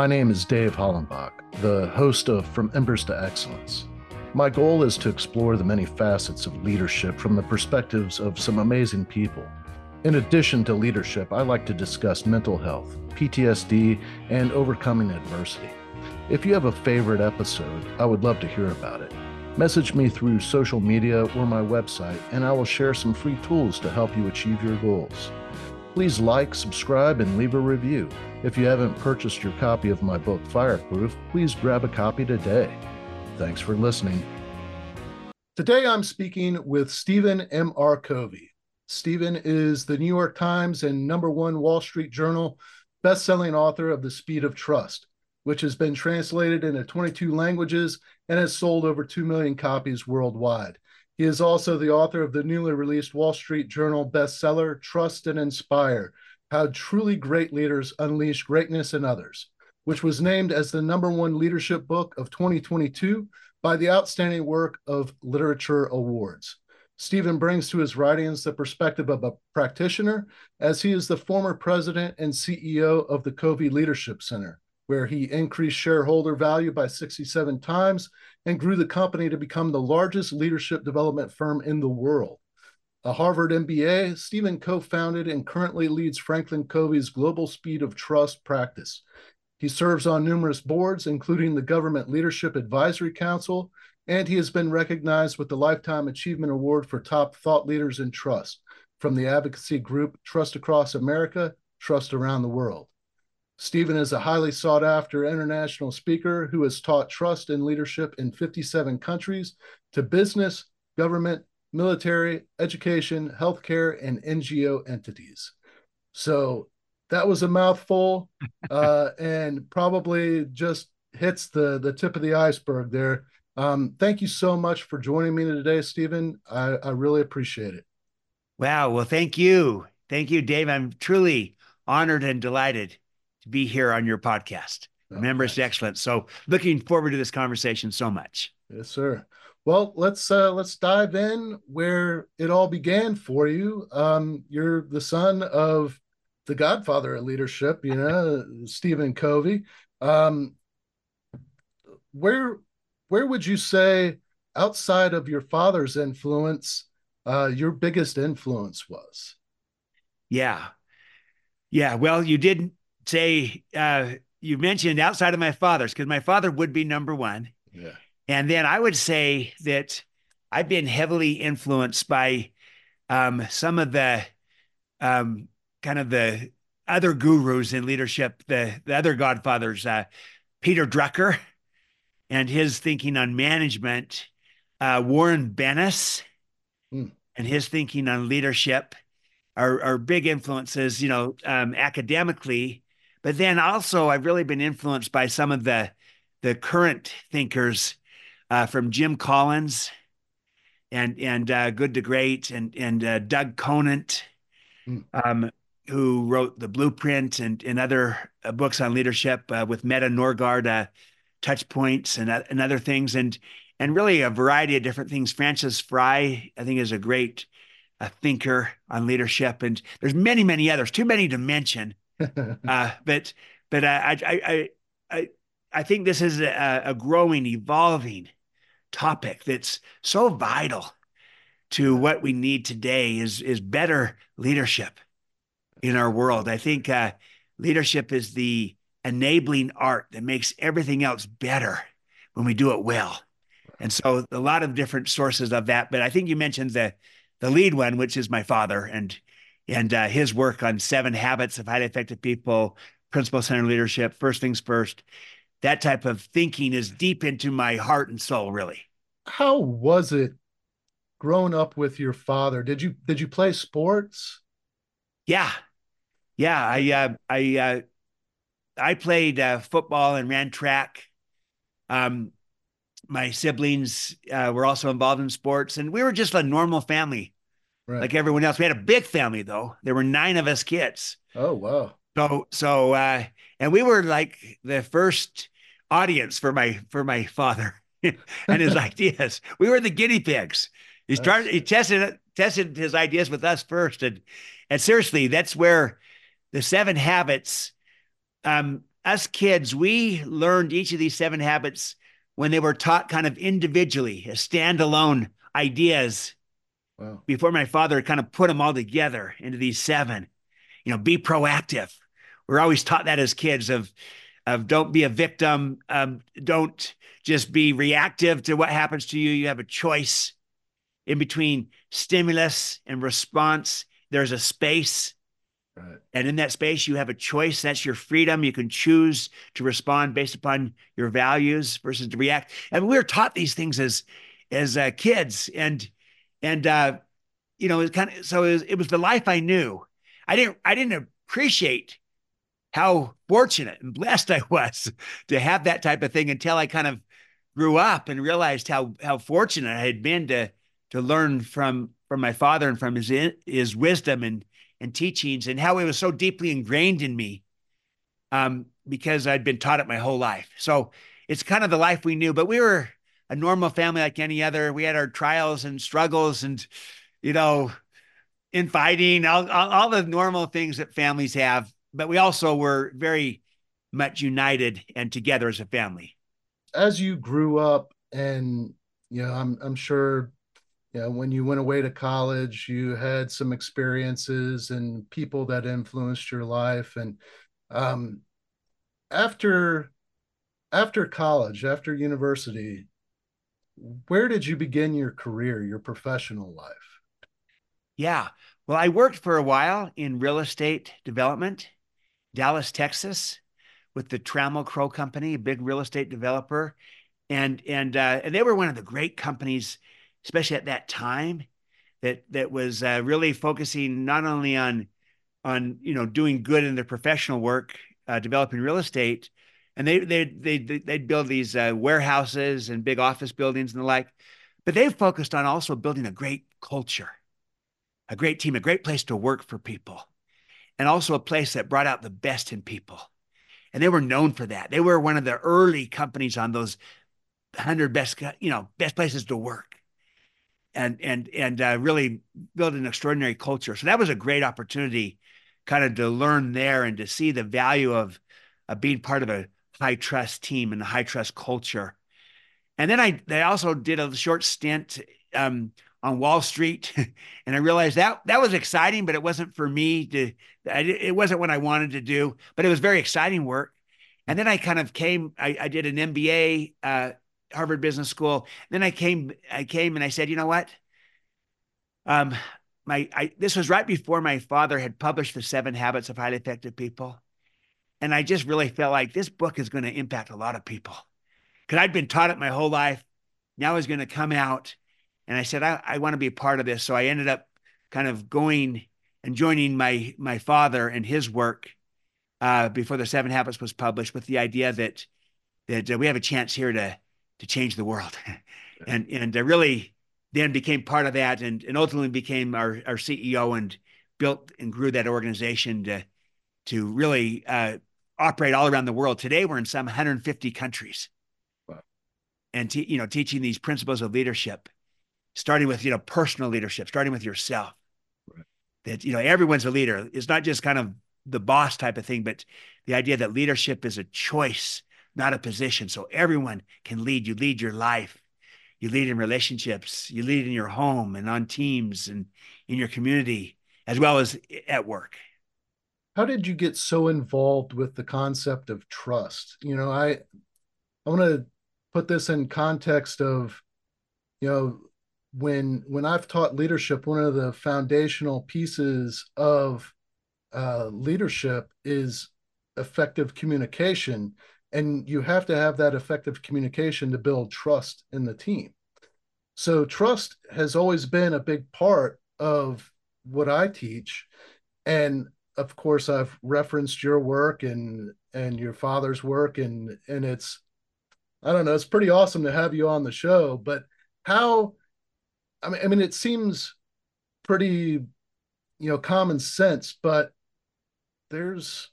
My name is Dave Hollenbach, the host of From Embers to Excellence. My goal is to explore the many facets of leadership from the perspectives of some amazing people. In addition to leadership, I like to discuss mental health, PTSD, and overcoming adversity. If you have a favorite episode, I would love to hear about it. Message me through social media or my website, and I will share some free tools to help you achieve your goals. Please like, subscribe, and leave a review. If you haven't purchased your copy of my book, Fireproof, please grab a copy today. Thanks for listening. Today I'm speaking with Stephen M.R. Covey. Stephen is the New York Times and number one Wall Street Journal best-selling author of The Speed of Trust, which has been translated into 22 languages and has sold over 2 million copies worldwide. He is also the author of the newly released Wall Street Journal bestseller, Trust and Inspire How Truly Great Leaders Unleash Greatness in Others, which was named as the number one leadership book of 2022 by the Outstanding Work of Literature Awards. Stephen brings to his writings the perspective of a practitioner, as he is the former president and CEO of the Covey Leadership Center, where he increased shareholder value by 67 times and grew the company to become the largest leadership development firm in the world. A Harvard MBA, Stephen co founded and currently leads Franklin Covey's Global Speed of Trust practice. He serves on numerous boards, including the Government Leadership Advisory Council, and he has been recognized with the Lifetime Achievement Award for Top Thought Leaders in Trust from the advocacy group Trust Across America, Trust Around the World. Stephen is a highly sought after international speaker who has taught trust and leadership in 57 countries to business, government, military, education, healthcare, and NGO entities. So that was a mouthful uh, and probably just hits the, the tip of the iceberg there. Um, thank you so much for joining me today, Stephen. I, I really appreciate it. Wow. Well, thank you. Thank you, Dave. I'm truly honored and delighted to be here on your podcast. Okay. Members excellent. So looking forward to this conversation so much. Yes, sir. Well, let's uh, let's dive in where it all began for you. Um, you're the son of the godfather of leadership, you know, Stephen Covey. Um, where where would you say, outside of your father's influence, uh, your biggest influence was? Yeah, yeah. Well, you didn't say uh, you mentioned outside of my father's because my father would be number one. Yeah. And then I would say that I've been heavily influenced by um, some of the um, kind of the other gurus in leadership, the, the other godfathers, uh, Peter Drucker and his thinking on management, uh, Warren Bennis mm. and his thinking on leadership are, are big influences, you know, um, academically but then also, I've really been influenced by some of the the current thinkers uh, from Jim Collins and and uh, Good to Great and and uh, Doug Conant, mm. um, who wrote the Blueprint and and other uh, books on leadership uh, with Mette Norgaard, uh, Touch Points and and other things and and really a variety of different things. Frances Frei, I think, is a great a thinker on leadership, and there's many many others. Too many to mention. uh, but but I, I I I think this is a, a growing, evolving topic that's so vital to what we need today is is better leadership in our world. I think uh, leadership is the enabling art that makes everything else better when we do it well. And so a lot of different sources of that, but I think you mentioned the the lead one, which is my father, and and uh, his work on seven habits of highly effective people, principle centered leadership, first things first. That type of thinking is deep into my heart and soul, really. How was it growing up with your father? Did you did you play sports? Yeah, yeah. I uh, I uh, I played uh, football and ran track. Um, my siblings uh, were also involved in sports, and we were just a normal family right. like everyone else. We had a big family though. There were nine of us kids. Oh wow. So so uh and we were like the first audience for my for my father and his ideas. We were the guinea pigs. He started he tested tested his ideas with us first. And and seriously, that's where the seven habits um us kids, we learned each of these seven habits when they were taught kind of individually as standalone ideas wow. before my father kind of put them all together into these seven. You know, be proactive. We're always taught that as kids of of don't be a victim, um, don't just be reactive to what happens to you. You have a choice in between stimulus and response. There's a space Right. And in that space, you have a choice. That's your freedom. You can choose to respond based upon your values versus to react. And we were taught these things as as uh, kids, and and uh, you know, it kind of so it was, it was the life I knew. I didn't I didn't appreciate how fortunate and blessed I was to have that type of thing until I kind of grew up and realized how how fortunate I had been to to learn from from my father and from his his wisdom and and teachings and how it was so deeply ingrained in me um, because I'd been taught it my whole life. So it's kind of the life we knew, but we were a normal family like any other. We had our trials and struggles and, you know, infighting, all, all, all the normal things that families have. But we also were very much united and together as a family. As you grew up, and you know, I'm I'm sure you know, when you went away to college, you had some experiences and people that influenced your life. And um, after after college, after university, where did you begin your career, your professional life? Yeah. Well, I worked for a while in real estate development, Dallas, Texas, with the Trammell Crow Company, a big real estate developer. And and uh, and they were one of the great companies especially at that time, that that was uh, really focusing not only on on you know doing good in their professional work, uh, developing real estate, and they they they they'd build these uh, warehouses and big office buildings and the like, but they focused on also building a great culture, a great team, a great place to work for people, and also a place that brought out the best in people. And they were known for that. They were one of the early companies on those hundred best, you know, best places to work and and and uh, really build an extraordinary culture. So that was a great opportunity, kind of to learn there and to see the value of, of being part of a high trust team and a high trust culture. And then I they also did a short stint um, on Wall Street, and I realized that that was exciting, but it wasn't for me to. I, it wasn't what I wanted to do, but it was very exciting work. And then I kind of came. I, I did an MBA uh, Harvard Business School. Then I came, I came and I said, you know what? Um, my I, this was right before my father had published the Seven Habits of Highly Effective People, and I just really felt like this book is going to impact a lot of people because I'd been taught it my whole life. Now it's going to come out, and I said I, I want to be a part of this. So I ended up kind of going and joining my my father and his work uh, before the Seven Habits was published, with the idea that that uh, we have a chance here to to change the world. and and I really then became part of that and, and ultimately became our, our CEO and built and grew that organization to to really uh, operate all around the world. Today we're in some 150 countries. Wow. And te- you know, teaching these principles of leadership, starting with you know personal leadership, starting with yourself. Right. That you know everyone's a leader. It's not just kind of the boss type of thing, but the idea that leadership is a choice not a position. So everyone can lead. You lead your life. You lead in relationships. You lead in your home and on teams and in your community, as well as at work. How did you get so involved with the concept of trust? You know, I I want to put this in context of, you know, when when I've taught leadership, one of the foundational pieces of uh, leadership is effective communication. And you have to have that effective communication to build trust in the team. So trust has always been a big part of what i teach. And of course i've referenced your work and and your father's work and and it's i don't know it's pretty awesome to have you on the show but how i mean i mean it seems pretty you know common sense but there's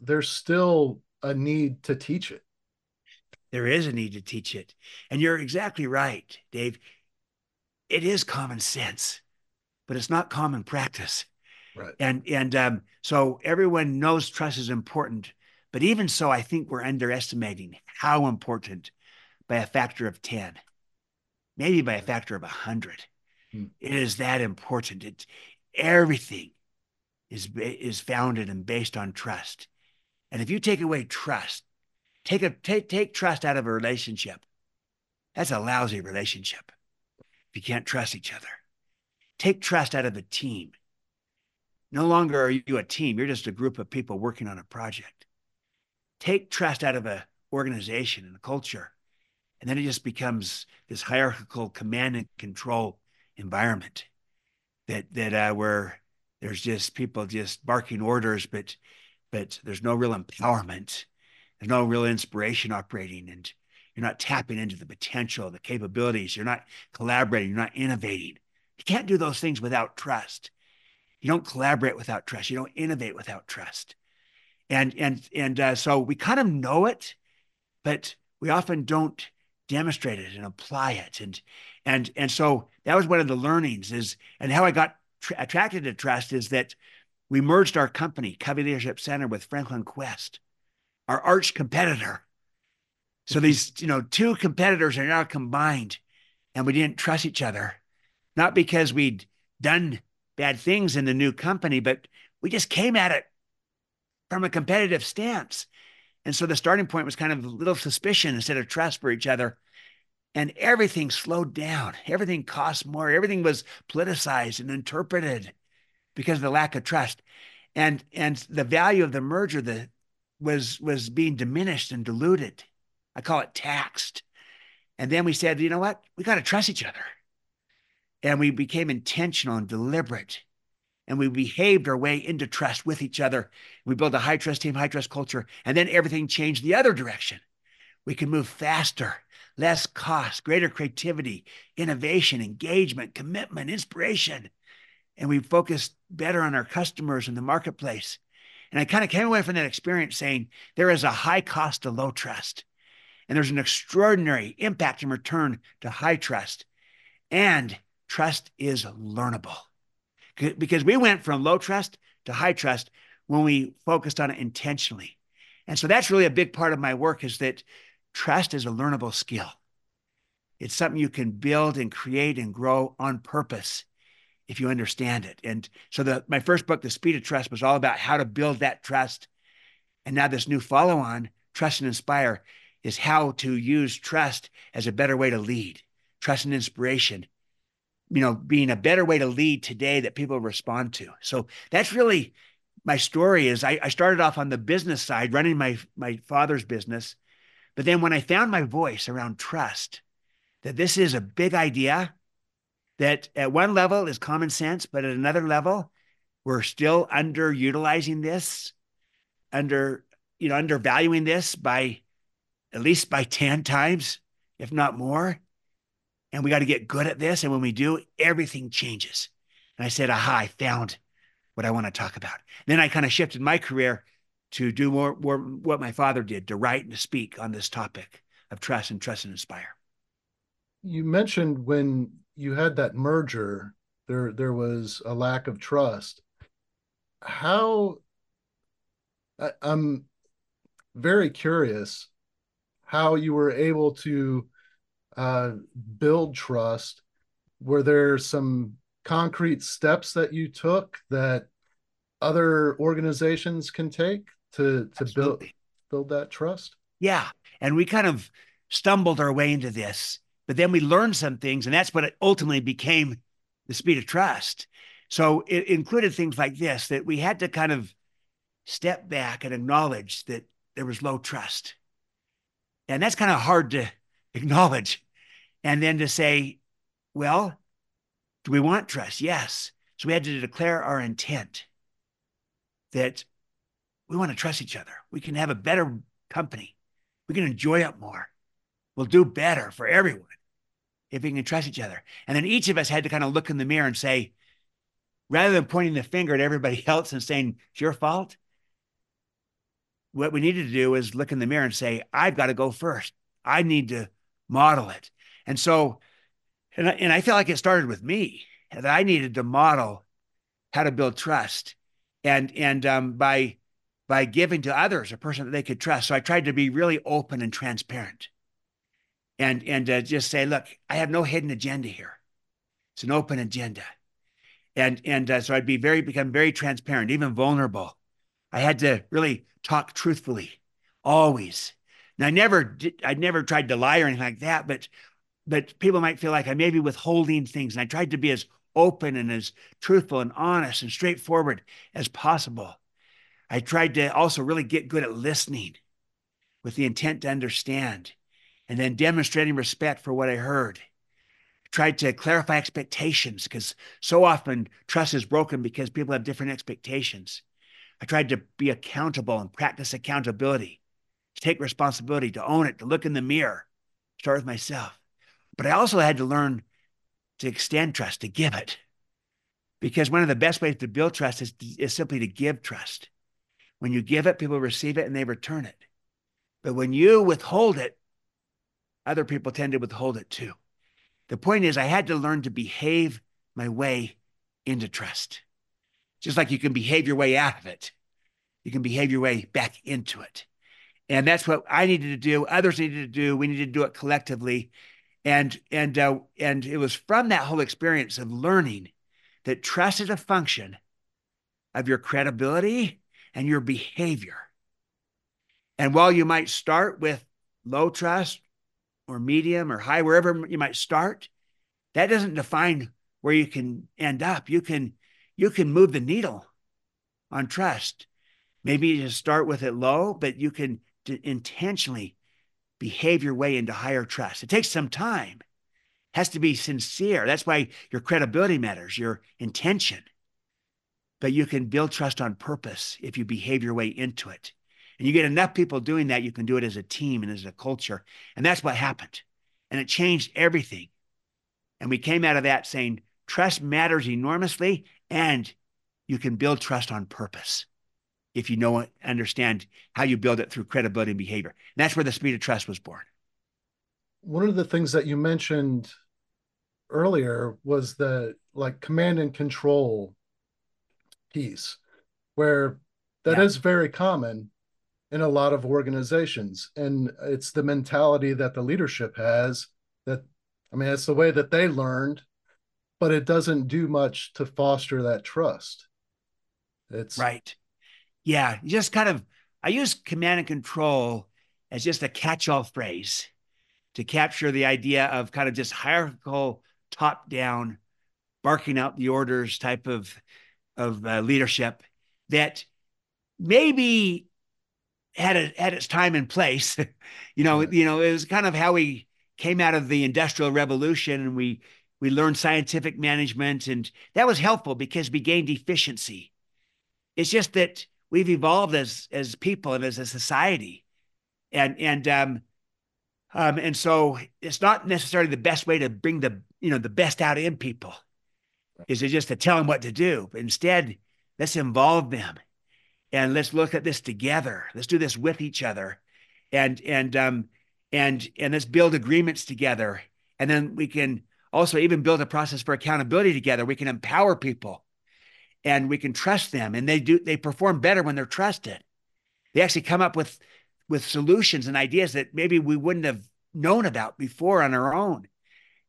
there's still a need to teach it. There is a need to teach it. And you're exactly right, Dave. It is common sense, but it's not common practice. Right. And and um, so everyone knows trust is important, But even so, I think we're underestimating how important by a factor of 10, maybe by a factor of 100. Hmm. It is that important. It, everything is, is founded and based on trust. And if you take away trust, take, a, take, take trust out of a relationship, that's a lousy relationship if you can't trust each other. Take trust out of a team. No longer are you a team, you're just a group of people working on a project. Take trust out of a organization and a culture. And then it just becomes this hierarchical command and control environment that that uh, where there's just people just barking orders, but but there's no real empowerment. There's no real inspiration operating, and you're not tapping into the potential, the capabilities. You're not collaborating. You're not innovating. You can't do those things without trust. You don't collaborate without trust. You don't innovate without trust. And and and uh, so we kind of know it, but we often don't demonstrate it and apply it. And and and so that was one of the learnings is and how I got tra- attracted to trust is that we merged our company, Covey Leadership Center, with Franklin Quest, our arch competitor. So these, you know, two competitors are now combined, and we didn't trust each other, not because we'd done bad things in the new company, but we just came at it from a competitive stance. And so the starting point was kind of a little suspicion instead of trust for each other. And everything slowed down. Everything cost more. Everything was politicized and interpreted because of the lack of trust. And and the value of the merger the, was was being diminished and diluted. I call it taxed. And then we said, you know what? We got to trust each other. And we became intentional and deliberate. And we behaved our way into trust with each other. We built a high trust team, high trust culture. And then everything changed the other direction. We could move faster, less cost, greater creativity, innovation, engagement, commitment, inspiration. And we focused better on our customers and the marketplace. And I kind of came away from that experience saying there is a high cost to low trust. And there's an extraordinary impact and return to high trust. And trust is learnable because we went from low trust to high trust when we focused on it intentionally. And so that's really a big part of my work is that trust is a learnable skill. It's something you can build and create and grow on purpose if you understand it. And so the my first book, The Speed of Trust, was all about how to build that trust. And now this new follow-on, Trust and Inspire, is how to use trust as a better way to lead, trust and inspiration, you know, being a better way to lead today that people respond to. So that's really my story is I, I started off on the business side, running my my father's business. But then when I found my voice around trust, that this is a big idea that at one level is common sense, but at another level, we're still underutilizing this, under, you know, undervaluing this by at least by 10 times, if not more. And we got to get good at this. And when we do, everything changes. And I said, aha, I found what I want to talk about. Then I kind of shifted my career to do more, more what my father did, to write and to speak on this topic of trust and trust and inspire. You mentioned when you had that merger, there there was a lack of trust. How I, I'm very curious how you were able to uh, build trust. Were there some concrete steps that you took that other organizations can take to to build build that trust? Yeah, and we kind of stumbled our way into this but then we learned some things, and that's what ultimately became the speed of trust. So it included things like this that we had to kind of step back and acknowledge that there was low trust. And that's kind of hard to acknowledge. And then to say, well, do we want trust? Yes. So we had to declare our intent that we want to trust each other. We can have a better company. We can enjoy it more. We'll do better for everyone if we can trust each other. And then each of us had to kind of look in the mirror and say, rather than pointing the finger at everybody else and saying, it's your fault, what we needed to do is look in the mirror and say, I've got to go first. I need to model it. And so, and I, and I feel like it started with me that I needed to model how to build trust. And, and um, by by giving to others a person that they could trust. So I tried to be really open and transparent, and and uh, just say, look, I have no hidden agenda here. It's an open agenda, and and uh, so I'd be very become very transparent, even vulnerable. I had to really talk truthfully, always. And I never did, I never tried to lie or anything like that, but but people might feel like I may be withholding things. And I tried to be as open and as truthful and honest and straightforward as possible. I tried to also really get good at listening with the intent to understand and then demonstrating respect for what I heard. I tried to clarify expectations because so often trust is broken because people have different expectations. I tried to be accountable and practice accountability, to take responsibility, to own it, to look in the mirror, start with myself. But I also had to learn to extend trust, to give it. Because one of the best ways to build trust is, is simply to give trust. When you give it, people receive it and they return it. But when you withhold it, other people tend to withhold it too. The point is, I had to learn to behave my way into trust. Just like you can behave your way out of it, you can behave your way back into it. And that's what I needed to do. Others needed to do. We needed to do it collectively. And and uh, and it was from that whole experience of learning that trust is a function of your credibility and your behavior. And while you might start with low trust or medium or high, wherever you might start, that doesn't define where you can end up. You can you can move the needle on trust. Maybe you start with it low, but you can intentionally behave your way into higher trust. It takes some time. It has to be sincere. That's why your credibility matters, your intention. But you can build trust on purpose if you behave your way into it. And you get enough people doing that, you can do it as a team and as a culture. And that's what happened. And it changed everything. And we came out of that saying, trust matters enormously and you can build trust on purpose if you know understand how you build it through credibility and behavior. And that's where the speed of trust was born. One of the things that you mentioned earlier was the like command and control piece, where that yeah. is very common in a lot of organizations. And it's the mentality that the leadership has that, I mean, it's the way that they learned but it doesn't do much to foster that trust. It's right. Yeah, just kind of I use command and control as just a catch-all phrase to capture the idea of kind of just hierarchical top-down barking out the orders type of of uh, leadership that maybe had a, had its time and place. you know, you know, it was kind of how we came out of the industrial revolution and we we learned scientific management, and that was helpful because we gained efficiency. It's just that we've evolved as as people and as a society, and and um, um, and so it's not necessarily the best way to bring the you know the best out in people. Is it just to tell them what to do? But instead, let's involve them, and let's look at this together. Let's do this with each other, and and um and and let's build agreements together, and then we can also even build a process for accountability together. We can empower people and we can trust them and they do they perform better when they're trusted. They actually come up with with solutions and ideas that maybe we wouldn't have known about before on our own.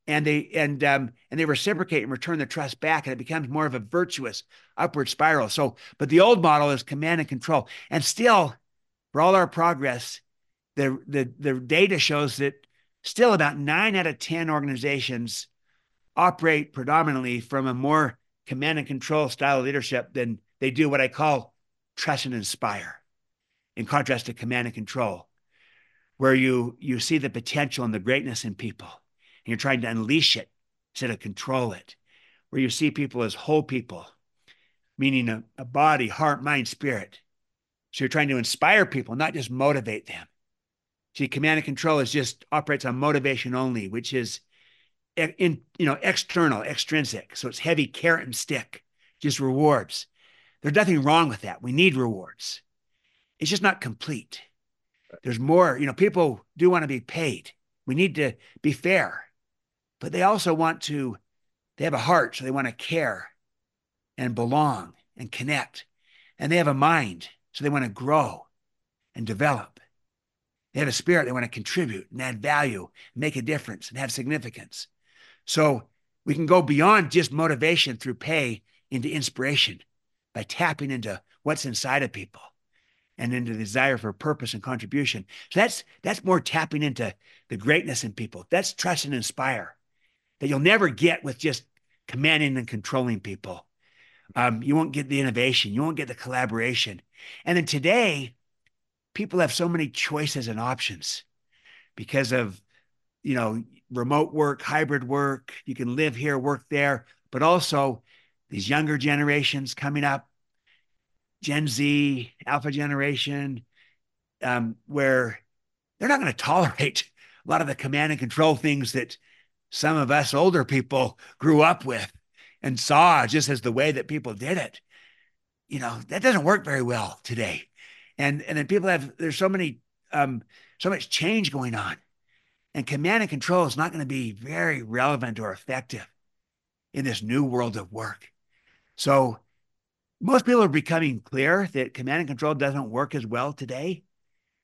And they and um, and they reciprocate and return the trust back, and it becomes more of a virtuous upward spiral. So, but the old model is command and control, and still, for all our progress, the the the data shows that still about nine out of 10 organizations operate predominantly from a more command and control style leadership than they do what I call trust and inspire, in contrast to command and control, where you you see the potential and the greatness in people, and you're trying to unleash it instead of control it, where you see people as whole people, meaning a, a body, heart, mind, spirit. So you're trying to inspire people, not just motivate them. See, command and control is just operates on motivation only, which is in you know external, extrinsic. So it's heavy carrot and stick, just rewards. There's nothing wrong with that. We need rewards. It's just not complete. There's more, you know, people do want to be paid. We need to be fair, but they also want to, they have a heart, so they want to care and belong and connect. And they have a mind, So they want to grow and develop. They have a spirit. They want to contribute and add value, make a difference, and have significance. So we can go beyond just motivation through pay into inspiration by tapping into what's inside of people and into the desire for purpose and contribution. So that's that's more tapping into the greatness in people. That's trust and inspire that you'll never get with just commanding and controlling people. Um, you won't get the innovation. You won't get the collaboration. And then today, people have so many choices and options because of, you know, remote work, hybrid work. You can live here, work there, but also these younger generations coming up, Gen Z, Alpha generation, um, where they're not going to tolerate a lot of the command and control things that some of us older people grew up with and saw just as the way that people did it. You know, that doesn't work very well today. And and then people have there's so many um so much change going on. And command and control is not going to be very relevant or effective in this new world of work. So most people are becoming clear that command and control doesn't work as well today.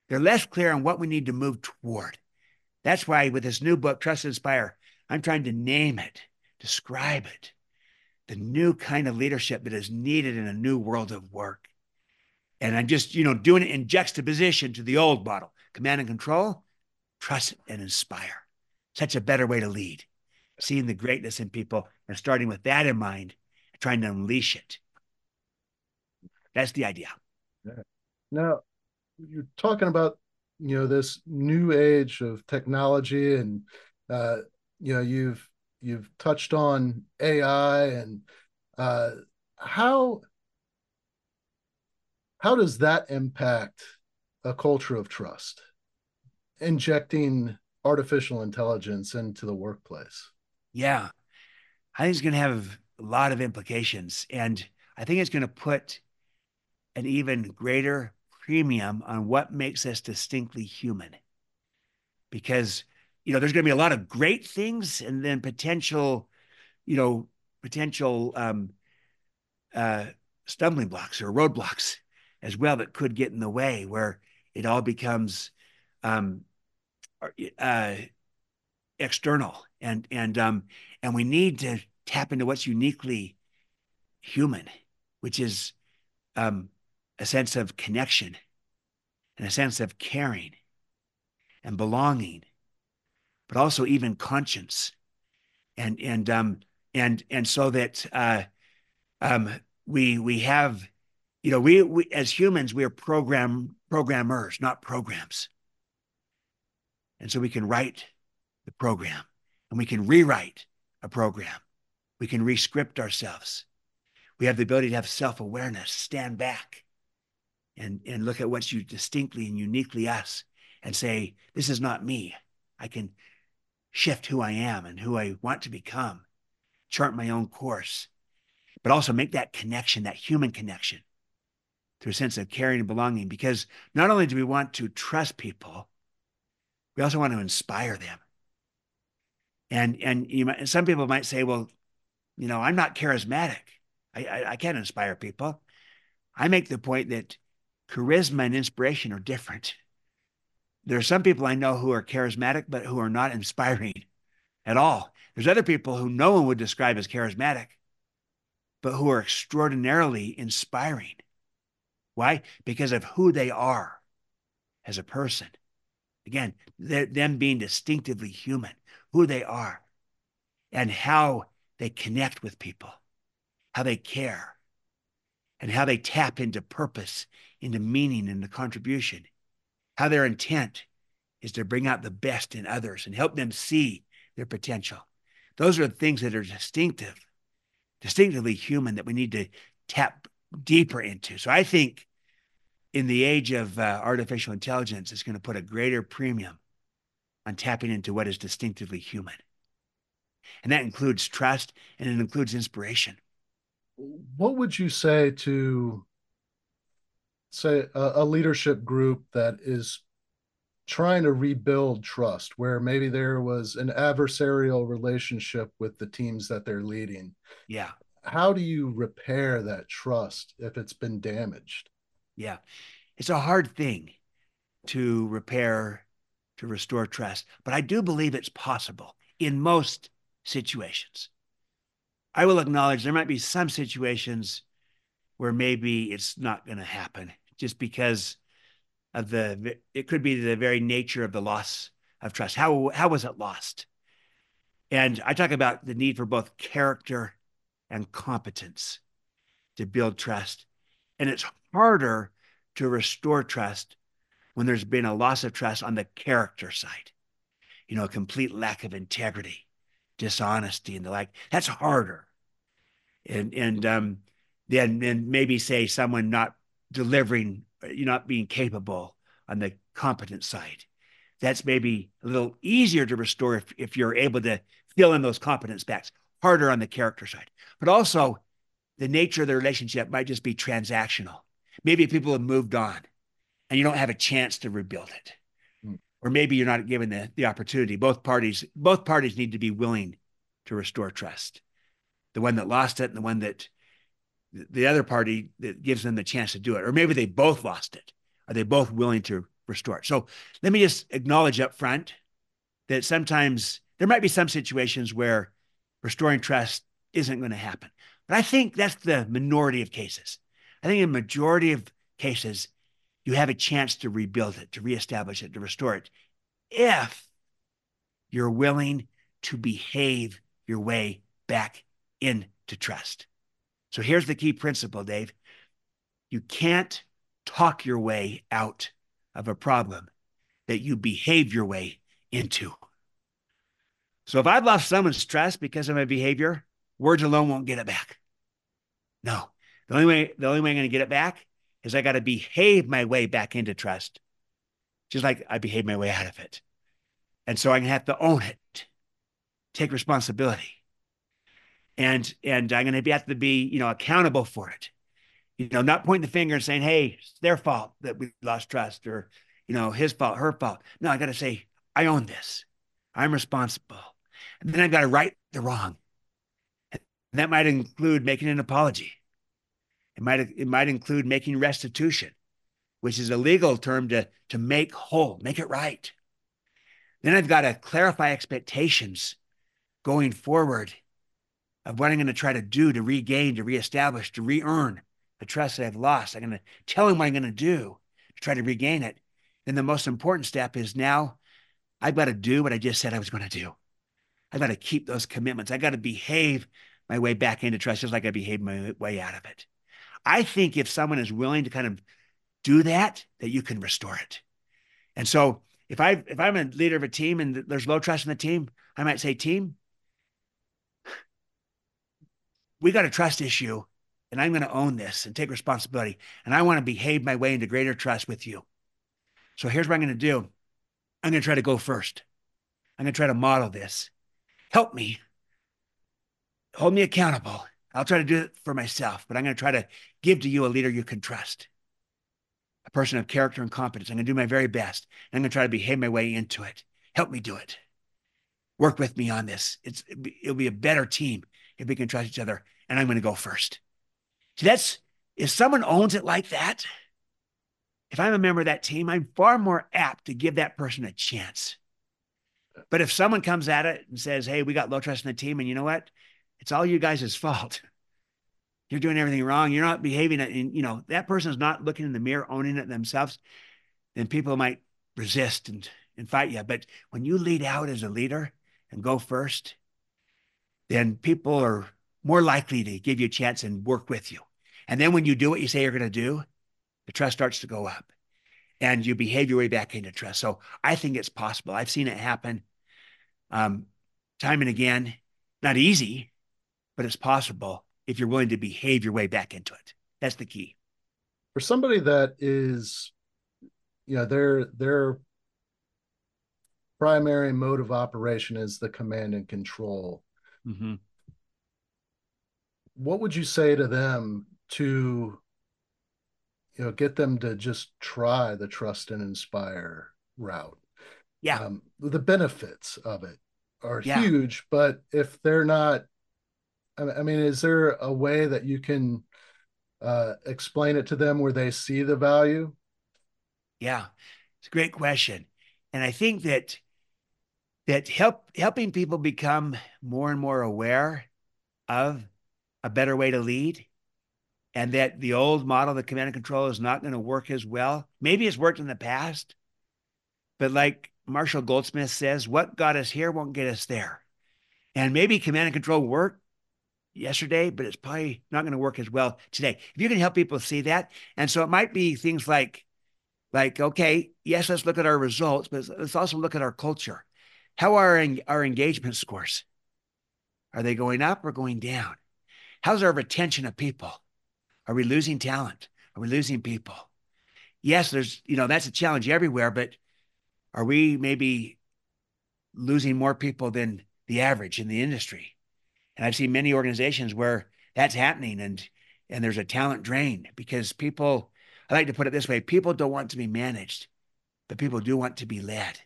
They're less clear on what we need to move toward. That's why with this new book, Trust Inspire, I'm trying to name it, describe it, the new kind of leadership that is needed in a new world of work. And I'm just, you know, doing it in juxtaposition to the old model command and control, trust and inspire. Such a better way to lead, seeing the greatness in people and starting with that in mind, trying to unleash it. That's the idea. Yeah. Now, you're talking about, you know, this new age of technology and, uh, you know, you've you've touched on AI and uh, how how does that impact a culture of trust? Injecting artificial intelligence into the workplace. Yeah, I think it's going to have a lot of implications, and I think it's going to put an even greater premium on what makes us distinctly human, because you know, there's going to be a lot of great things and then potential, you know, potential um, uh, stumbling blocks or roadblocks as well that could get in the way where it all becomes um, uh, external. And and um, and we need to tap into what's uniquely human, which is um, a sense of connection and a sense of caring and belonging but also even conscience, and and um and and so that uh, um we we have, you know, we we as humans we are program programmers, not programs, and so we can write the program, and we can rewrite a program, we can rescript ourselves. We have the ability to have self awareness, stand back, and and look at what's you distinctly and uniquely us, and say, "This is not me." I can shift who I am and who I want to become, chart my own course, but also make that connection, that human connection through a sense of caring and belonging. Because not only do we want to trust people, we also want to inspire them. And and you might, some people might say, well, you know, I'm not charismatic. I, I, I can't inspire people. I make the point that charisma and inspiration are different there are some people I know who are charismatic, but who are not inspiring at all. There's other people who no one would describe as charismatic, but who are extraordinarily inspiring. Why? Because of who they are as a person. Again, them being distinctively human, who they are, and how they connect with people, how they care, and how they tap into purpose, into meaning, into contribution how their intent is to bring out the best in others and help them see their potential. Those are the things that are distinctive, distinctively human that we need to tap deeper into. So I think in the age of uh, artificial intelligence, it's going to put a greater premium on tapping into what is distinctively human. And that includes trust and it includes inspiration. What would you say to say a, a leadership group that is trying to rebuild trust where maybe there was an adversarial relationship with the teams that they're leading yeah how do you repair that trust if it's been damaged Yeah. It's a hard thing to repair, to restore trust, but I do believe it's possible in most situations. I will acknowledge there might be some situations where maybe it's not going to happen just because of the it could be the very nature of the loss of trust. How how was it lost? And I talk about the need for both character and competence to build trust. And it's harder to restore trust when there's been a loss of trust on the character side. You know, a complete lack of integrity, dishonesty, and the like. That's harder. And and um then then maybe say someone not delivering, you not being capable on the competent side. That's maybe a little easier to restore if, if you're able to fill in those competence backs, harder on the character side. But also, the nature of the relationship might just be transactional. Maybe people have moved on and you don't have a chance to rebuild it. Hmm. Or maybe you're not given the, the opportunity. Both parties, both parties need to be willing to restore trust. The one that lost it and the one that the other party that gives them the chance to do it. Or maybe they both lost it. Are they both willing to restore it? So let me just acknowledge up front that sometimes there might be some situations where restoring trust isn't going to happen. But I think that's the minority of cases. I think in majority of cases, you have a chance to rebuild it, to reestablish it, to restore it, if you're willing to behave your way back into trust. So here's the key principle, Dave. You can't talk your way out of a problem that you behave your way into. So if I've lost someone's trust because of my behavior, words alone won't get it back. No. The only way the only way I'm going to get it back is I got to behave my way back into trust. Just like I behave my way out of it. And so I'm going to have to own it. Take responsibility and and I'm going to have to be you know accountable for it. You know, not pointing the finger and saying, "Hey, it's their fault that we lost trust," or you know, his fault, her fault. No, I got to say, I own this. I'm responsible, and then I've got to right the wrong. And that might include making an apology. It might it might include making restitution, which is a legal term to to make whole, make it right. Then I've got to clarify expectations going forward of what I'm going to try to do to regain, to reestablish, to re earn the trust that I've lost. I'm going to tell him what I'm going to do to try to regain it. Then the most important step is now I've got to do what I just said I was going to do. I've got to keep those commitments. I've got to behave my way back into trust just like I behaved my way out of it. I think if someone is willing to kind of do that, that you can restore it. And so if I if I'm a leader of a team and there's low trust in the team, I might say, team, we got a trust issue and I'm going to own this and take responsibility. And I want to behave my way into greater trust with you. So here's what I'm going to do I'm going to try to go first. I'm going to try to model this. Help me. Hold me accountable. I'll try to do it for myself, but I'm going to try to give to you a leader you can trust, a person of character and competence. I'm going to do my very best. And I'm going to try to behave my way into it. Help me do it. Work with me on this. It's, it'll be a better team if we can trust each other and I'm going to go first. See, that's if someone owns it like that, if I'm a member of that team, I'm far more apt to give that person a chance. But if someone comes at it and says, Hey, we got low trust in the team, and you know what? It's all you guys' fault. You're doing everything wrong. You're not behaving. And, you know, that person is not looking in the mirror, owning it themselves. Then people might resist and, and fight you. But when you lead out as a leader and go first, then people are more likely to give you a chance and work with you. And then when you do what you say you're going to do, the trust starts to go up and you behave your way back into trust. So I think it's possible. I've seen it happen um, time and again. Not easy, but it's possible if you're willing to behave your way back into it. That's the key. For somebody that is, you know, their their primary mode of operation is the command and control. Mm-hmm what would you say to them to you know get them to just try the trust and inspire route yeah um, the benefits of it are yeah. huge but if they're not i mean is there a way that you can uh, explain it to them where they see the value? Yeah, it's a great question, and I think that that help helping people become more and more aware of a better way to lead and that the old model the command and control is not going to work as well. Maybe it's worked in the past but like marshall goldsmith says what got us here won't get us there. And maybe command and control worked yesterday but it's probably not going to work as well today if you can help people see that and so it might be things like like okay yes let's look at our results but let's also look at our culture how are our engagement scores? Are they going up or going down? How's our retention of people? Are we losing talent? Are we losing people? Yes, there's, you know, that's a challenge everywhere, but are we maybe losing more people than the average in the industry? And I've seen many organizations where that's happening and and there's a talent drain because people I like to put it this way, people don't want to be managed, but people do want to be led.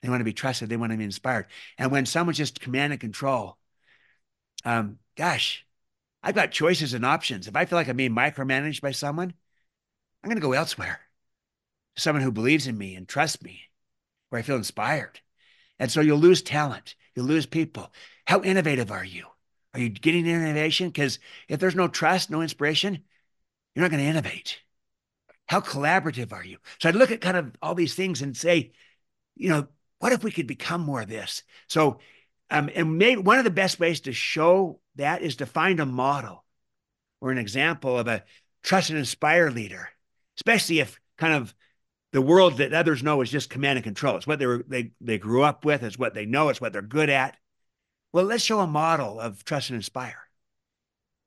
They want to be trusted. They want to be inspired. And when someone's just command and control, um, gosh, I've got choices and options. If I feel like I'm being micromanaged by someone, I'm going to go elsewhere. Someone who believes in me and trusts me, where I feel inspired. And so you'll lose talent. You'll lose people. How innovative are you? Are you getting innovation? Because if there's no trust, no inspiration, you're not going to innovate. How collaborative are you? So I'd look at kind of all these things and say, you know, what if we could become more of this? So, um, and maybe one of the best ways to show that is to find a model or an example of a trust and inspire leader, especially if kind of the world that others know is just command and control. It's what they were they they grew up with. It's what they know. It's what they're good at. Well, let's show a model of trust and inspire,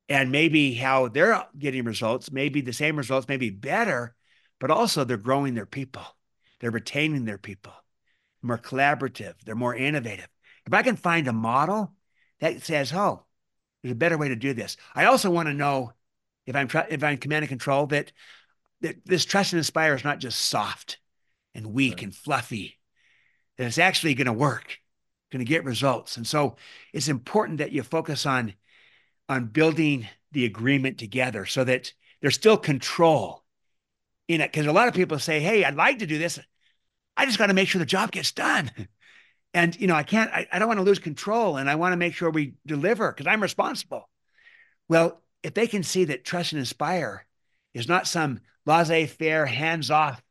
and maybe how they're getting results. Maybe the same results, maybe better, but also they're growing their people. They're retaining their people more collaborative, they're more innovative. If I can find a model that says, oh, there's a better way to do this. I also want to know if I'm trying if I'm command and control that, that this trust and inspire is not just soft and weak right. and fluffy, that it's actually going to work, going to get results. And so it's important that you focus on on building the agreement together so that there's still control in it. Because a lot of people say, hey, I'd like to do this. I just got to make sure the job gets done. And, you know, I can't, I, I don't want to lose control and I want to make sure we deliver because I'm responsible. Well, if they can see that trust and inspire is not some laissez faire, hands off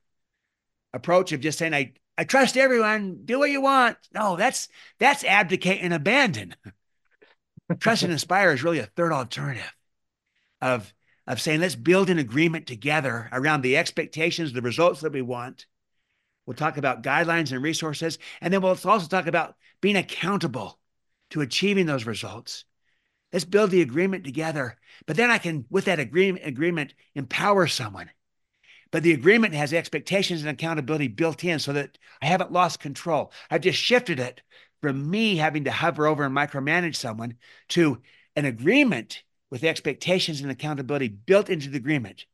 approach of just saying, I, I trust everyone, do what you want. No, that's, that's abdicate and abandon. trust and inspire is really a third alternative of, of saying, let's build an agreement together around the expectations, the results that we want We'll talk about guidelines and resources. And then we'll also talk about being accountable to achieving those results. Let's build the agreement together. But then I can, with that agreement, agreement, empower someone. But the agreement has expectations and accountability built in so that I haven't lost control. I've just shifted it from me having to hover over and micromanage someone to an agreement with expectations and accountability built into the agreement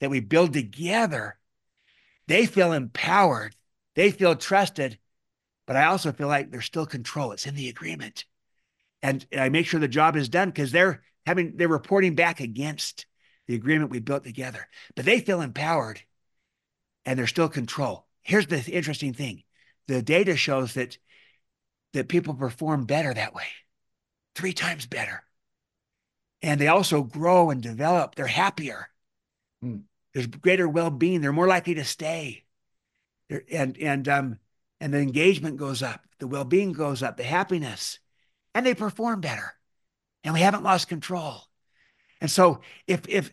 that we build together they feel empowered, they feel trusted, but I also feel like there's still control. It's in the agreement. And I make sure the job is done because they're having they're reporting back against the agreement we built together. But they feel empowered and they're still control. Here's the interesting thing. The data shows that that people perform better that way. Three times better. And they also grow and develop. They're happier. Hmm. There's greater well-being. They're more likely to stay. They're, and and um and the engagement goes up, the well-being goes up, the happiness, and they perform better. And we haven't lost control. And so if if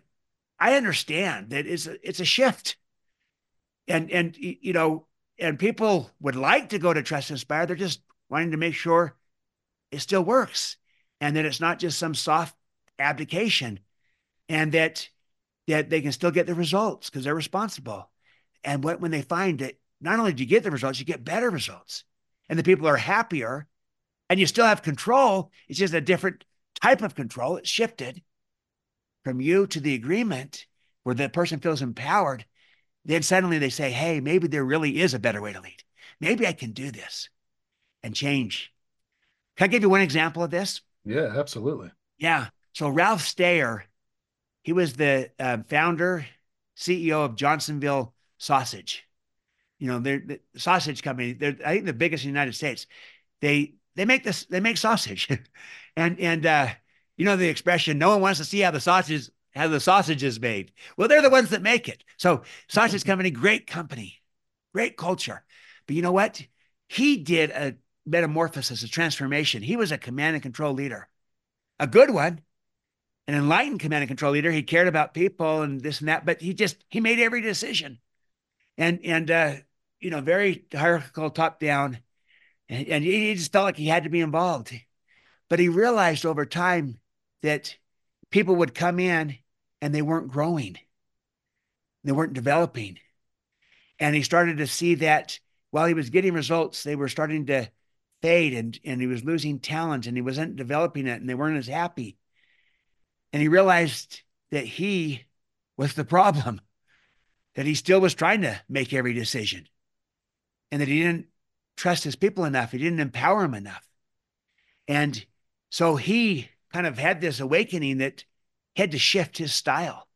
I understand that it's a, it's a shift. And and you know, and people would like to go to Trust Inspire. They're just wanting to make sure it still works and that it's not just some soft abdication and that that they can still get the results because they're responsible. And what, when they find that not only do you get the results, you get better results, and the people are happier, and you still have control. It's just a different type of control. It's shifted from you to the agreement where the person feels empowered. Then suddenly they say, hey, maybe there really is a better way to lead. Maybe I can do this and change. Can I give you one example of this? Yeah, absolutely. Yeah. So Ralph Stayer, he was the uh, founder, CEO of Johnsonville Sausage. You know, they're the sausage company. They're I think the biggest in the United States. They they make this they make sausage, and and uh, you know the expression no one wants to see how the sausage how the sausage is made. Well, they're the ones that make it. So sausage company, great company, great culture. But you know what? He did a metamorphosis, a transformation. He was a command and control leader, a good one, an enlightened command and control leader. He cared about people and this and that, but he just he made every decision, and and uh, you know very hierarchical, top down, and, he just felt like he had to be involved. But he realized over time that people would come in and they weren't growing, they weren't developing, and he started to see that while he was getting results, they were starting to fade and, and he was losing talent and he wasn't developing it and they weren't as happy. And he realized that he was the problem, that he still was trying to make every decision and that he didn't trust his people enough. He didn't empower them enough. And so he kind of had this awakening that he had to shift his style.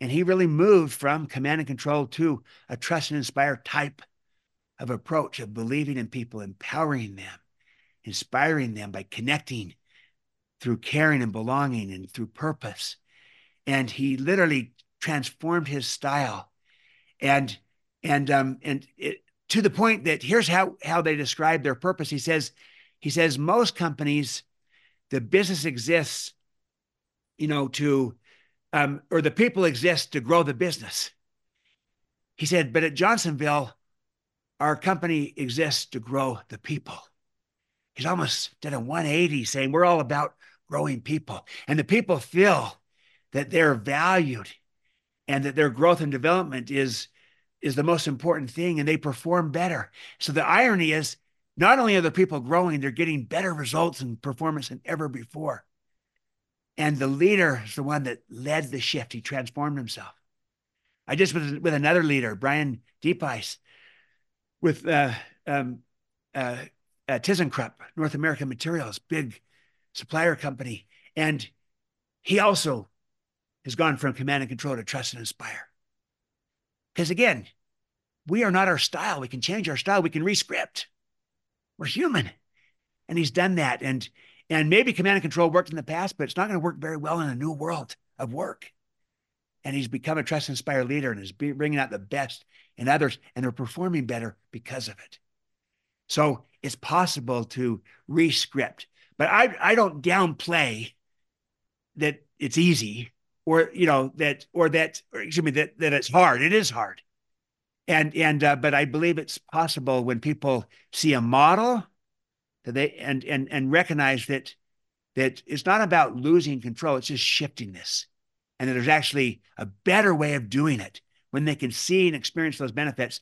And he really moved from command and control to a trust and inspire type of approach of believing in people, empowering them, inspiring them by connecting through caring and belonging and through purpose. And he literally transformed his style. And and um and it, to the point that here's how how they describe their purpose. He says, he says most companies, the business exists, you know, to um, or the people exist to grow the business. He said, but at Johnsonville, our company exists to grow the people. He's almost did a 180 saying we're all about growing people. And the people feel that they're valued and that their growth and development is, is the most important thing and they perform better. So the irony is not only are the people growing, they're getting better results and performance than ever before. And the leader is the one that led the shift. He transformed himself. I just was with another leader, Brian Deepice, with uh, um, uh, uh, North American Materials, big supplier company. And he also has gone from command and control to trust and inspire. Because again, we are not our style. We can change our style. We can rescript. We're human. And he's done that. And and maybe command and control worked in the past, but it's not going to work very well in a new world of work. And he's become a trust inspired leader and is bringing out the best in others, and they're performing better because of it. So it's possible to rescript, but I, I don't downplay that it's easy or, you know, that, or that, or excuse me, that, that it's hard. It is hard. And, and, uh, but I believe it's possible when people see a model that they, and, and, and recognize that, that it's not about losing control. It's just shifting this and that there's actually a better way of doing it when they can see and experience those benefits,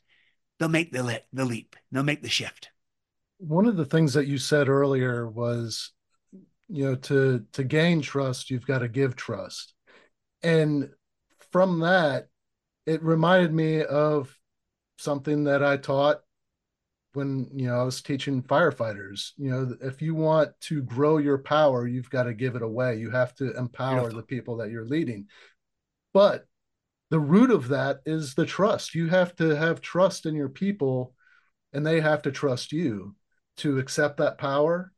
they'll make the, le- the leap, they'll make the shift. One of the things that you said earlier was, you know, to to gain trust, you've got to give trust. And from that, it reminded me of something that I taught when you know I was teaching firefighters. You know, if you want to grow your power, you've got to give it away. You have to empower Beautiful. the people that you're leading. But the root of that is the trust. You have to have trust in your people and they have to trust you to accept that power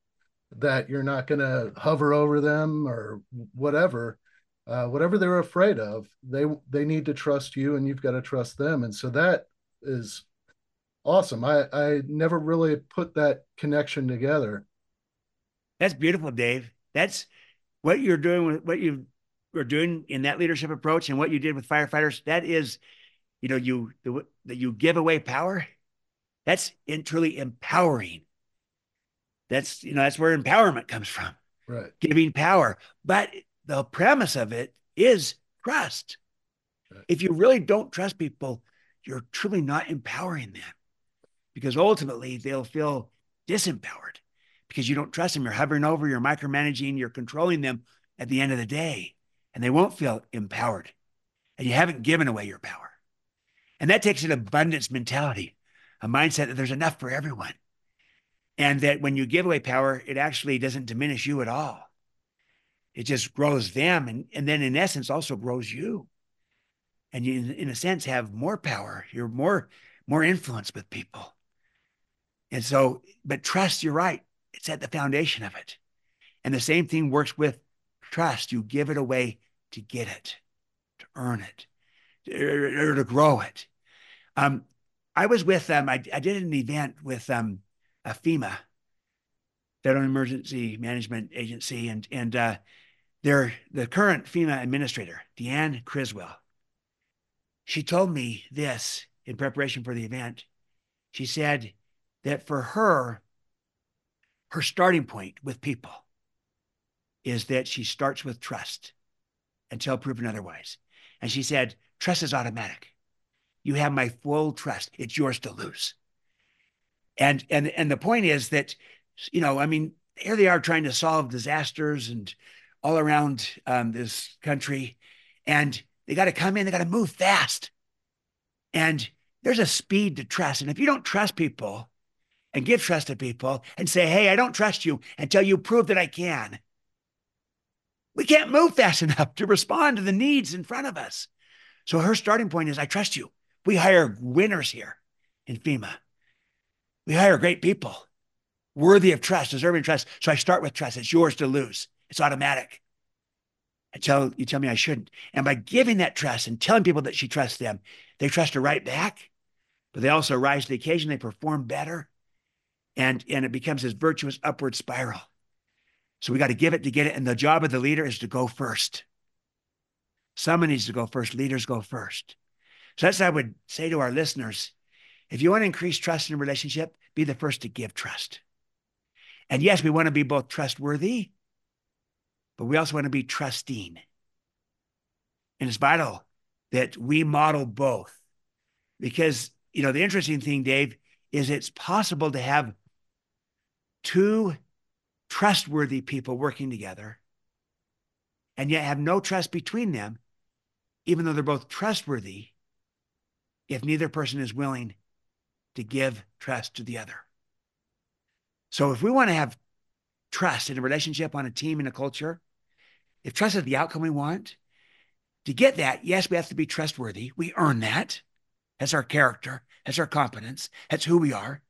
that you're not going to hover over them or whatever uh, whatever they're afraid of they they need to trust you and you've got to trust them and so that is awesome i i never really put that connection together that's beautiful dave that's what you're doing with what you are doing in that leadership approach and what you did with firefighters, that is, you know, you that you give away power. That's in, truly empowering. That's you know that's where empowerment comes from. Right. Giving power, but the premise of it is trust. Right. If you really don't trust people, you're truly not empowering them, because ultimately they'll feel disempowered because you don't trust them. You're hovering over, you're micromanaging, you're controlling them at the end of the day and they won't feel empowered. And you haven't given away your power. And that takes an abundance mentality, a mindset that there's enough for everyone. And that when you give away power, it actually doesn't diminish you at all. It just grows them and, and then in essence also grows you. And you in a sense have more power. You're more more influence with people. And so but trust you're right it's at the foundation of it. And the same thing works with trust. You give it away to get it to earn it or, to grow it. Um, i was with um, I, I did an event with um, a fema federal emergency management agency and and uh, their the current FEMA administrator, Deanne Criswell, she told me this in preparation for the event. She said that for her, her starting point with people is that she starts with trust until proven otherwise. And she said, trust is automatic. You have my full trust. It's yours to lose. And and and the point is that, you know, I mean, here they are trying to solve disasters and all around um, this country, and they got to come in, they got to move fast. And there's a speed to trust. And if you don't trust people and give trust to people and say, hey, I don't trust you until you prove that I can, we can't move fast enough to respond to the needs in front of us. So her starting point is I trust you. We hire winners here in FEMA. We hire great people, worthy of trust, deserving trust. So I start with trust. It's yours to lose. It's automatic. I tell you tell me I shouldn't. And by giving that trust and telling people that she trusts them, they trust her right back, but they also rise to the occasion, they perform better, and, and it becomes this virtuous upward spiral. So we got to give it to get it. And the job of the leader is to go first. Someone needs to go first. Leaders go first. So that's what I would say to our listeners. If you want to increase trust in a relationship, be the first to give trust. And yes, we want to be both trustworthy but we also want to be trusting. And it's vital that we model both because, you know, the interesting thing, Dave, is it's possible to have two trustworthy people working together and yet have no trust between them, even though they're both trustworthy, if neither person is willing to give trust to the other. So if we want to have trust in a relationship, on a team, in a culture, if trust is the outcome we want, to get that, yes, we have to be trustworthy. We earn that. That's our character. That's our competence. That's who we are.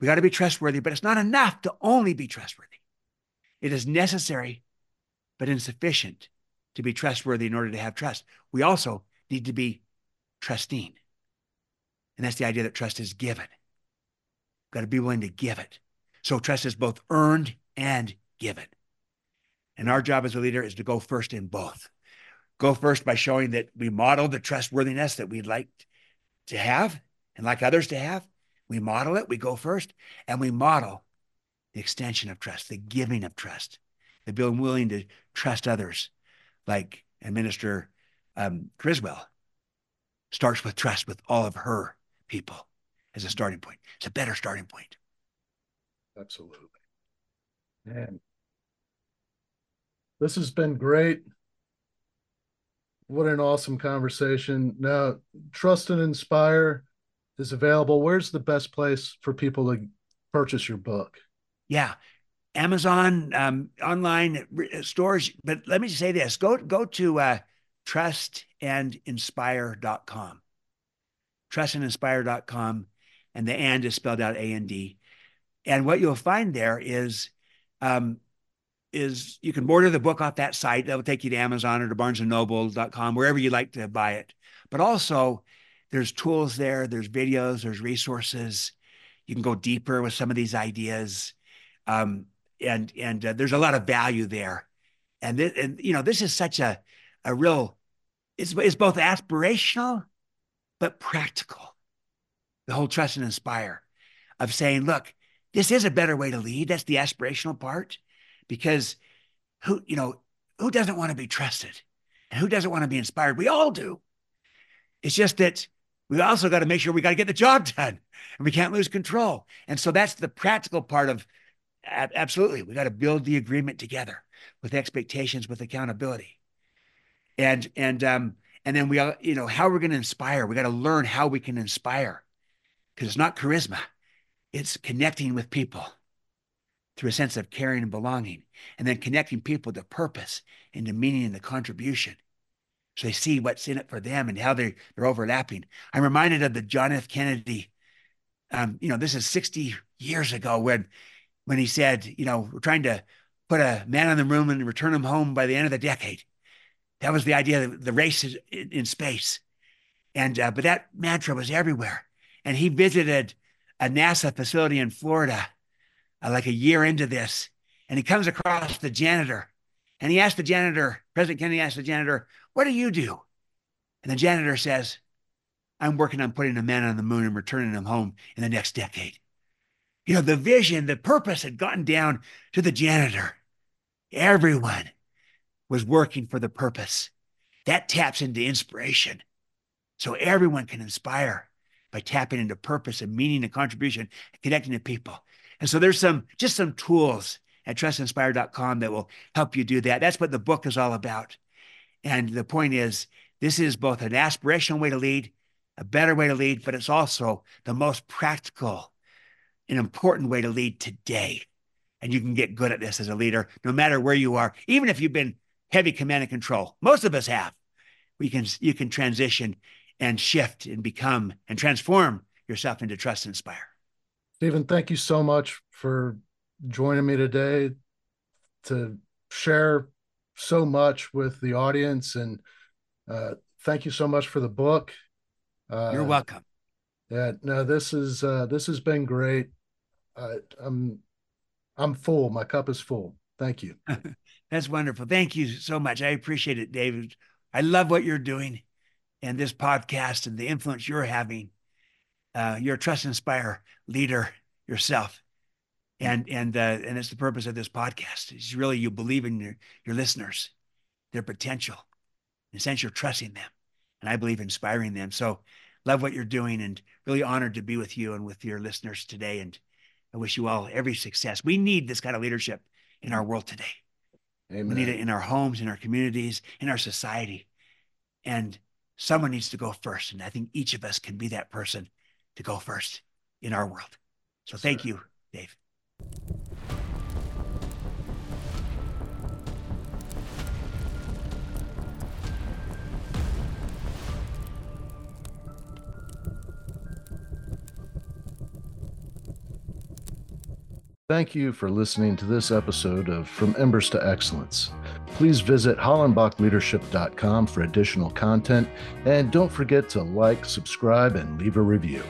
We got to be trustworthy, but it's not enough to only be trustworthy. It is necessary, but insufficient to be trustworthy in order to have trust. We also need to be trusting. And that's the idea that trust is given. Got to be willing to give it. So trust is both earned and given. And our job as a leader is to go first in both. Go first by showing that we model the trustworthiness that we'd like to have and like others to have. We model it, we go first, and we model the extension of trust, the giving of trust, the being willing to trust others, like and Minister um, Criswell starts with trust with all of her people as a starting point. It's a better starting point. Absolutely. Man, this has been great. What an awesome conversation. Now, Trust and Inspire is available. Where's the best place for people to purchase your book? Yeah. Amazon, um, online uh, stores. But let me say this go, go to uh, trustandinspire.com. Trustandinspire.com. And the and is spelled out A and D. And what you'll find there is um, is you can order the book off that site. That will take you to Amazon or to barnesandnoble.com, wherever you like to buy it. But also, there's tools there, there's videos, there's resources. You can go deeper with some of these ideas. Um, and and uh, there's a lot of value there. And, th- and you know, this is such a, a real, it's, it's both aspirational, but practical. The whole trust and inspire of saying, look, this is a better way to lead. That's the aspirational part because who, you know, who doesn't want to be trusted and who doesn't want to be inspired? We all do. It's just that we also got to make sure we got to get the job done and we can't lose control. And so that's the practical part of absolutely. We got to build the agreement together with expectations, with accountability. And, and, um, and then we, you know, how we're going to inspire. We got to learn how we can inspire because it's not charisma, it's connecting with people through a sense of caring and belonging, and then connecting people to purpose and to meaning and the contribution. So they see what's in it for them and how they, they're overlapping. I'm reminded of the John F. Kennedy. Um, you know, this is 60 years ago when when he said, you know, we're trying to put a man on the moon and return him home by the end of the decade. That was the idea of the race in, in space. And uh, but that mantra was everywhere. And he visited a NASA facility in Florida uh, like a year into this, and he comes across the janitor, and he asked the janitor, President Kennedy asked the janitor, "What do you do?" And the janitor says, "I'm working on putting a man on the moon and returning him home in the next decade." You know, the vision, the purpose had gotten down to the janitor. Everyone was working for the purpose. That taps into inspiration. So everyone can inspire by tapping into purpose and meaning and contribution and connecting to people. And so there's some just some tools at trustinspire.com that will help you do that. That's what the book is all about. And the point is, this is both an aspirational way to lead, a better way to lead, but it's also the most practical and important way to lead today. And you can get good at this as a leader, no matter where you are, even if you've been heavy command and control. Most of us have. We can you can transition and shift and become and transform yourself into trust inspire. Stephen, thank you so much for joining me today to share so much with the audience. And uh, thank you so much for the book. Uh, You're welcome. Yeah, no, this is uh, this has been great. I'm I'm full. My cup is full. Thank you. That's wonderful. Thank you so much. I appreciate it, David. I love what you're doing and this podcast and the influence you're having. Uh, you're a trust inspire leader yourself. And and uh, and it's the purpose of this podcast. It's really you believe in your, your listeners, their potential. In a sense, you're trusting them. And I believe inspiring them. So love what you're doing and really honored to be with you and with your listeners today. And I wish you all every success. We need this kind of leadership in our world today. Amen. We need it in our homes, in our communities, in our society. And someone needs to go first. And I think each of us can be that person to go first in our world. So thank you, Dave. Thank you for listening to this episode of From Embers to Excellence. Please visit hollenbachleadership.com for additional content, and don't forget to like, subscribe, and leave a review.